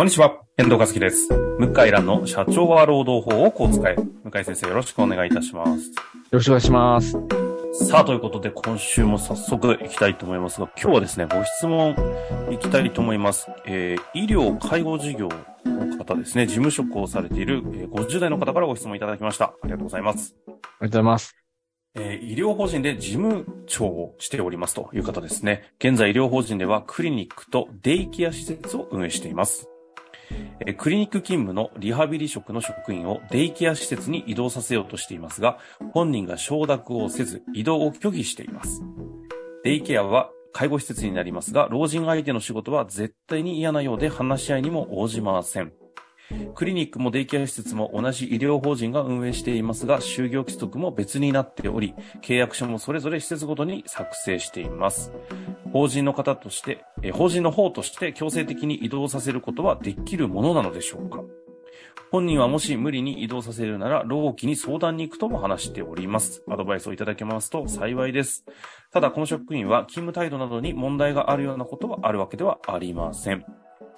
こんにちは、遠藤和樹です。向井蘭の社長は労働法をこう使え。向井先生よろしくお願いいたします。よろしくお願いします。さあ、ということで今週も早速行きたいと思いますが、今日はですね、ご質問行きたいと思います。えー、医療介護事業の方ですね、事務職をされている、えー、50代の方からご質問いただきました。ありがとうございます。ありがとうございます。えー、医療法人で事務長をしておりますという方ですね。現在医療法人ではクリニックとデイケア施設を運営しています。え、クリニック勤務のリハビリ職の職員をデイケア施設に移動させようとしていますが、本人が承諾をせず移動を拒否しています。デイケアは介護施設になりますが、老人相手の仕事は絶対に嫌なようで話し合いにも応じません。クリニックもデイケア施設も同じ医療法人が運営していますが、就業規則も別になっており、契約書もそれぞれ施設ごとに作成しています。法人の方として、え法人の方として強制的に移動させることはできるものなのでしょうか本人はもし無理に移動させるなら、老期に相談に行くとも話しております。アドバイスをいただけますと幸いです。ただ、この職員は勤務態度などに問題があるようなことはあるわけではありません。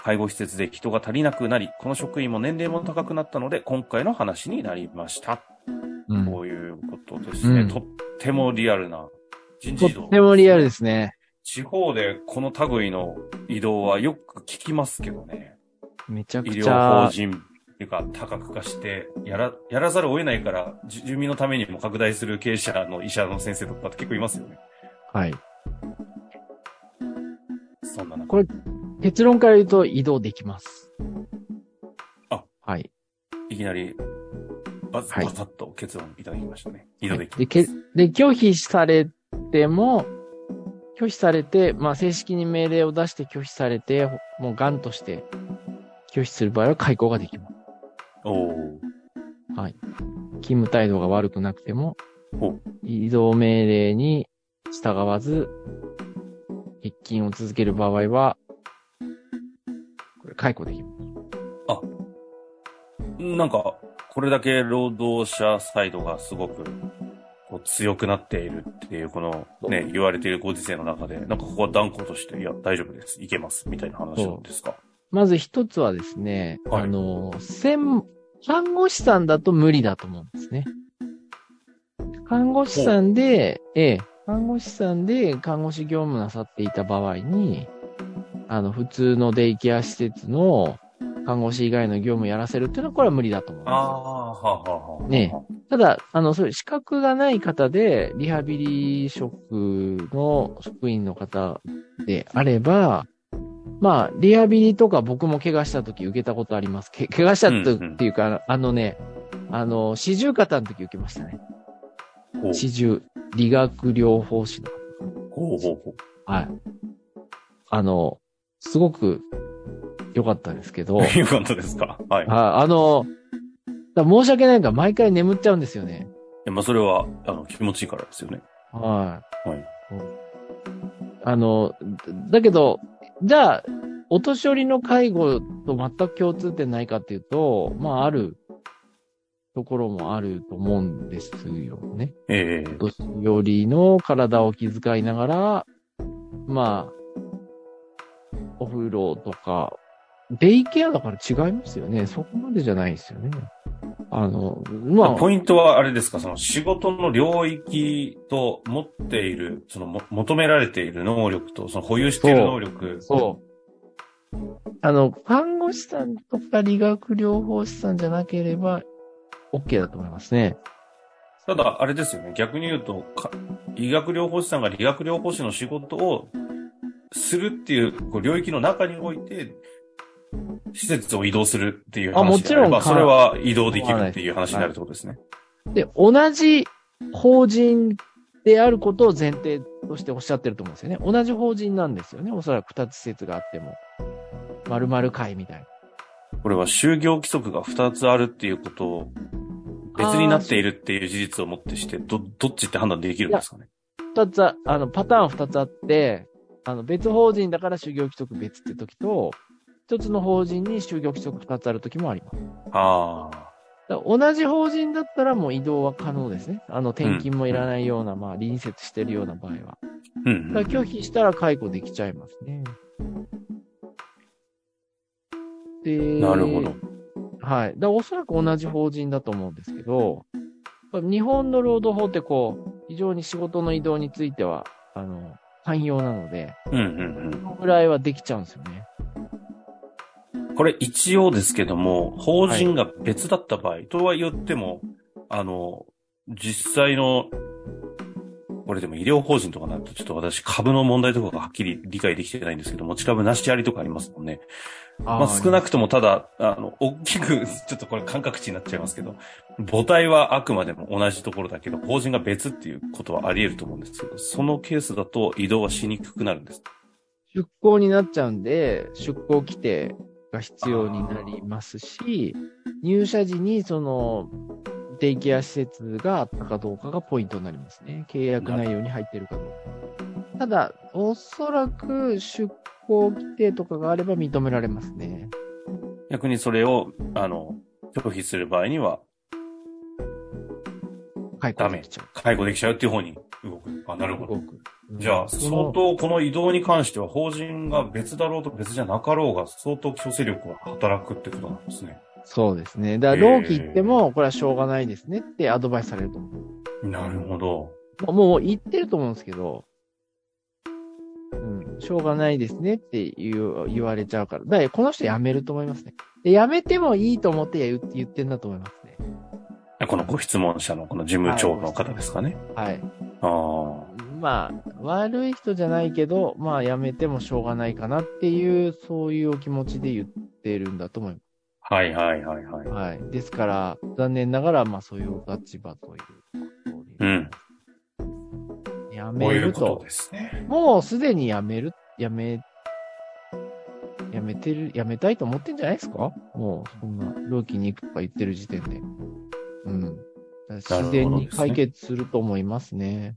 介護施設で人が足りなくなり、この職員も年齢も高くなったので、今回の話になりました。うん、こういうことですね、うん、とってもリアルな人事異動、とってもリアルですね。地方でこの類の移動はよく聞きますけどね。めちゃくちゃ。医療法人っていうか多角化して、やら、やらざるを得ないから、住民のためにも拡大する経営者の医者の先生とかって結構いますよね。はい。そんな中。これ、結論から言うと移動できます。あ、はい。いきなり、バズ、バザッと結論いただきましたね。移動できます。でけで、拒否されても、拒否されて、まあ、正式に命令を出して拒否されて、もうガンとして拒否する場合は開講ができます。おはい。勤務態度が悪くなくても、移動命令に従わず、欠勤を続ける場合は、解雇できます。あ、なんか、これだけ労働者サイドがすごくこう強くなっているっていう、このね、言われているご時世の中で、なんかここは断固として、いや、大丈夫です、いけます、みたいな話なんですか？まず一つはですね、はい、あの、専、看護師さんだと無理だと思うんですね。看護師さんで、ええ、看護師さんで看護師業務なさっていた場合に、あの、普通のデイケア施設の看護師以外の業務をやらせるっていうのは、これは無理だと思います。ああ、はあ、はあ。ねただ、あの、そういう資格がない方で、リハビリ職の職員の方であれば、まあ、リハビリとか僕も怪我した時受けたことあります。け怪我したっていうか、うんうん、あのね、あの、四十肩の時受けましたね。四十、理学療法士の方。ほうほうほう。はい。あの、すごく良かったですけど。良かったですか？はい。ああの、申し訳ないが毎回眠っちゃうんですよね。いや、まあ、それは、あの、気持ちいいからですよね。はい。はい。あの、だけど、じゃあ、お年寄りの介護と全く共通点ないかっていうと、まあ、あるところもあると思うんですよね。ええー。お年寄りの体を気遣いながら、まあ、お風呂とか、デイケアだから違いますよね。そこまでじゃないですよね。あの、まあ。ポイントはあれですか、その仕事の領域と持っている、そのも求められている能力と、その保有している能力。そう。あの、看護師さんとか理学療法士さんじゃなければ、OK だと思いますね。ただ、あれですよね。逆に言うと、医学療法士さんが理学療法士の仕事をするっていうこう領域の中において、施設を移動するっていう話あもちろん。それは移動できるっていう話になるってことですね。で、同じ法人であることを前提としておっしゃってると思うんですよね。同じ法人なんですよね。おそらく二つ施設があっても。〇〇会みたいな。これは就業規則が二つあるっていうことを別になっているっていう事実をもってして、ど、どっちって判断できるんですかね？二つあ、あの、パターン二つあって、あの、別法人だから就業規則別って時と、一つの法人に就業規則二つある時もあります。ああ。同じ法人だったらもう移動は可能ですね。あの、転勤もいらないような、うん、まあ、隣接してるような場合は。うん、だ拒否したら解雇できちゃいますね。で、なるほど。はい。だおそらく同じ法人だと思うんですけど、日本の労働法ってこう、非常に仕事の移動については、あの、寛容なので、うんうんこのぐらいはできちゃうんですよね。うん。これ一応ですけども、法人が別だった場合、とは言っても、あの、実際の、これでも医療法人とかになるとちょっと私株の問題とかがはっきり理解できてないんですけど、持ち株なしありとかありますもんね。まあ少なくともただ、あの、大きく、ちょっとこれ感覚値になっちゃいますけど、母体はあくまでも同じところだけど、法人が別っていうことはあり得ると思うんですけど、そのケースだと移動はしにくくなるんです。出向になっちゃうんで、出向規定が必要になりますし、入社時にその、デイケア施設があったかどうかがポイントになりますね。契約内容に入っているかどうか。ただ、おそらく出向規定とかがあれば認められますね。逆にそれを、あの、拒否する場合には、解雇できちゃう。介護できちゃうっていう方に動く。あ、なるほど。動く。じゃあ、相当この移動に関しては、法人が別だろうと別じゃなかろうが、相当強制力が働くってことなんですね。そうですね。だから、労基行っても、これはしょうがないですねってアドバイスされると思う。なるほど。もう言ってると思うんですけど、うん、しょうがないですねって言う言われちゃうから。だからこの人辞めると思いますね。で辞めてもいいと思って言言ってんだと思いますね。このご質問者のこの事務長の方ですかね。はい。ああ。まあ、悪い人じゃないけど、まあ辞めてもしょうがないかなっていう、そういうお気持ちで言ってるんだと思いまはいはいはいはいす。。はい。ですから、残念ながら、まあそういうお立場という。うん。辞こうめるいうこととですね。もうすでに辞める、辞め、辞めてる、辞めたいと思ってんじゃないですか？もう、そんな、労基に行くとか言ってる時点で。うん。自然に解決すると思いますね。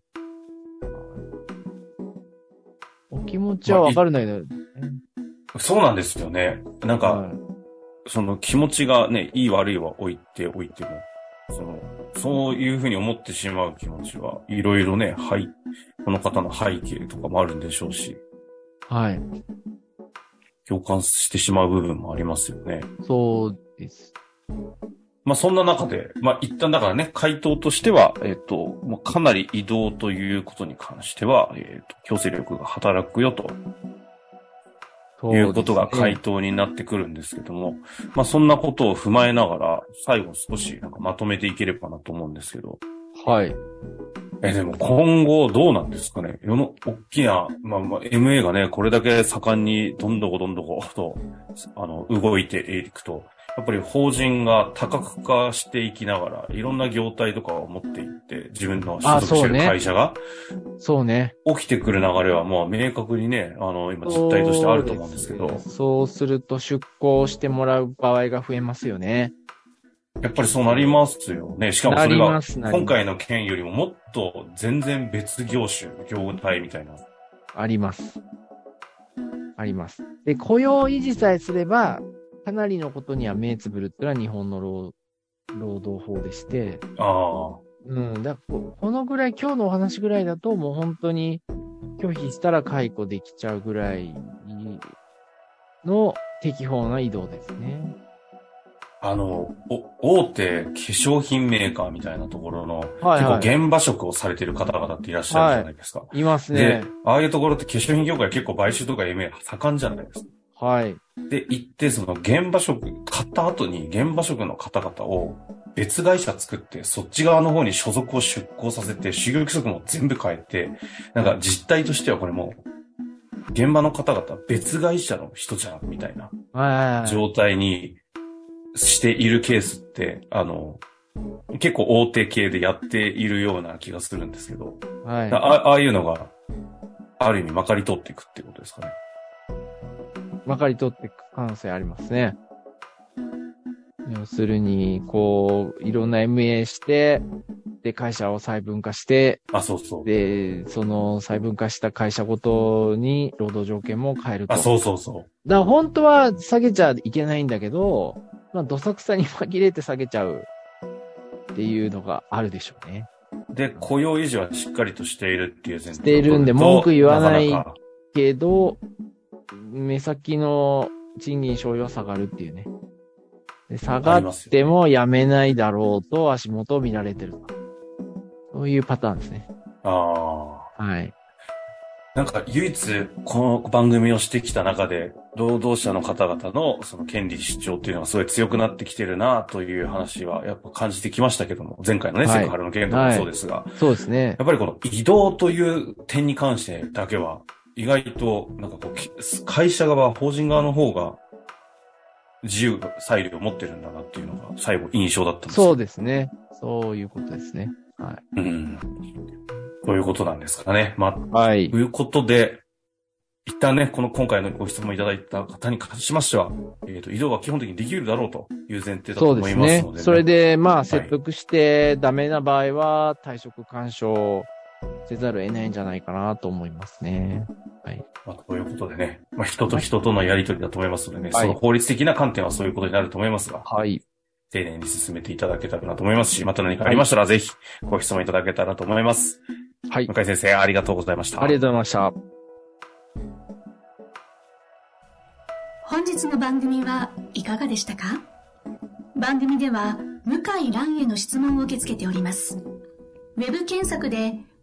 お気持ちはわかるんだけど、そうなんですよね。なんか、はいその気持ちがね、いい悪いは置いておいても、その、そういうふうに思ってしまう気持ちはいろいろね、はい、この方の背景とかもあるんでしょうし、はい。共感してしまう部分もありますよね。そうです。まあそんな中で、まあ一旦だからね、回答としては、えっ、と、まあ、かなり移動ということに関しては、えっ、と、強制力が働くよということが回答になってくるんですけども、まあそんなことを踏まえながら、最後少しなんかまとめていければなと思うんですけど、はい。え、でも今後どうなんですかね？世の、大きな、まあまあ MA がね、これだけ盛んにどんどこどんどこと、あの、動いていくと、やっぱり法人が多角化していきながら、いろんな業態とかを持っていって、自分の所属してる会社がそうね。起きてくる流れは、まあ明確にね、あの、今実態としてあると思うんですけどそう、すると出向してもらう場合が増えますよね。やっぱりそうなりますよね。しかもそれが今回の件よりももっと全然別業種、業態みたいな。あります。あります。で、雇用維持さえすれば、かなりのことには目つぶるってのは日本の労労働法でして、ああ。うん、だここのぐらい、今日のお話ぐらいだと、もう本当に拒否したら解雇できちゃうぐらいの適法な移動ですね。あの、お、大手化粧品メーカーみたいなところの、はいはい結構現場職をされてる方々っていらっしゃるじゃないですか。いますでね。、ああいうところって化粧品業界結構買収とか MA 盛んじゃないですか。はい。で、行って、その現場職、買った後に現場職の方々を別会社作って、そっち側の方に所属を出向させて、就業規則も全部変えて、なんか実態としてはこれもう、現場の方々別会社の人じゃん、みたいなはい。状態にしているケースって、あの、結構大手系でやっているような気がするんですけど、はい。あああいうのが、ある意味まかり通っていくっていうことですかね。まかり通っていく可能性ありますね。要するに、こう、いろんな MA して、で、会社を細分化して、あ、そうそう。で、その細分化した会社ごとに労働条件も変えると。あ、そうそうそう。だから本当は下げちゃいけないんだけど、まあ、どさくさに紛れて下げちゃうっていうのがあるでしょうね。で、雇用維持はしっかりとしているっていう前提しているんで文句言わないなかなかけど、目先の賃金賞与は下がるっていうね。で下がっても辞めないだろうと足元を見られてると。そういうパターンですね。ああ。はい。なんか唯一この番組をしてきた中で、労働者の方々のその権利主張っていうのがすごい強くなってきてるなという話はやっぱ感じてきましたけども、前回のね、はいセクハラの件とかもそうですが、そうですね。やっぱりこの移動という点に関してだけは、意外となんかこうき、会社側、法人側の方が自由、裁量を持ってるんだなっていうのが最後印象だったんですよそうですね。そういうことですね。はい。うん。ということなんですかね。まあ、はいと。いうことで、一旦ね、この今回のご質問いただいた方に関しましては、えっ、と、移動は基本的にできるだろうという前提だとそう思ですねいますので、。それで、まあ、い説得してダメな場合は、退職干渉せざるを得ないんじゃないかなと思いますね。まあ、ということでね、まあ、人と人とのやりとりだと思いますのでね、はいその法律的な観点はそういうことになると思いますが、はい。丁寧に進めていただけたらなと思いますし、また何かありましたら、ぜひご質問いただけたらと思います。はい。向井先生、ありがとうございました。ありがとうございました。本日の番組はいかがでしたか？番組では向井蘭への質問を受け付けております。ウェブ検索で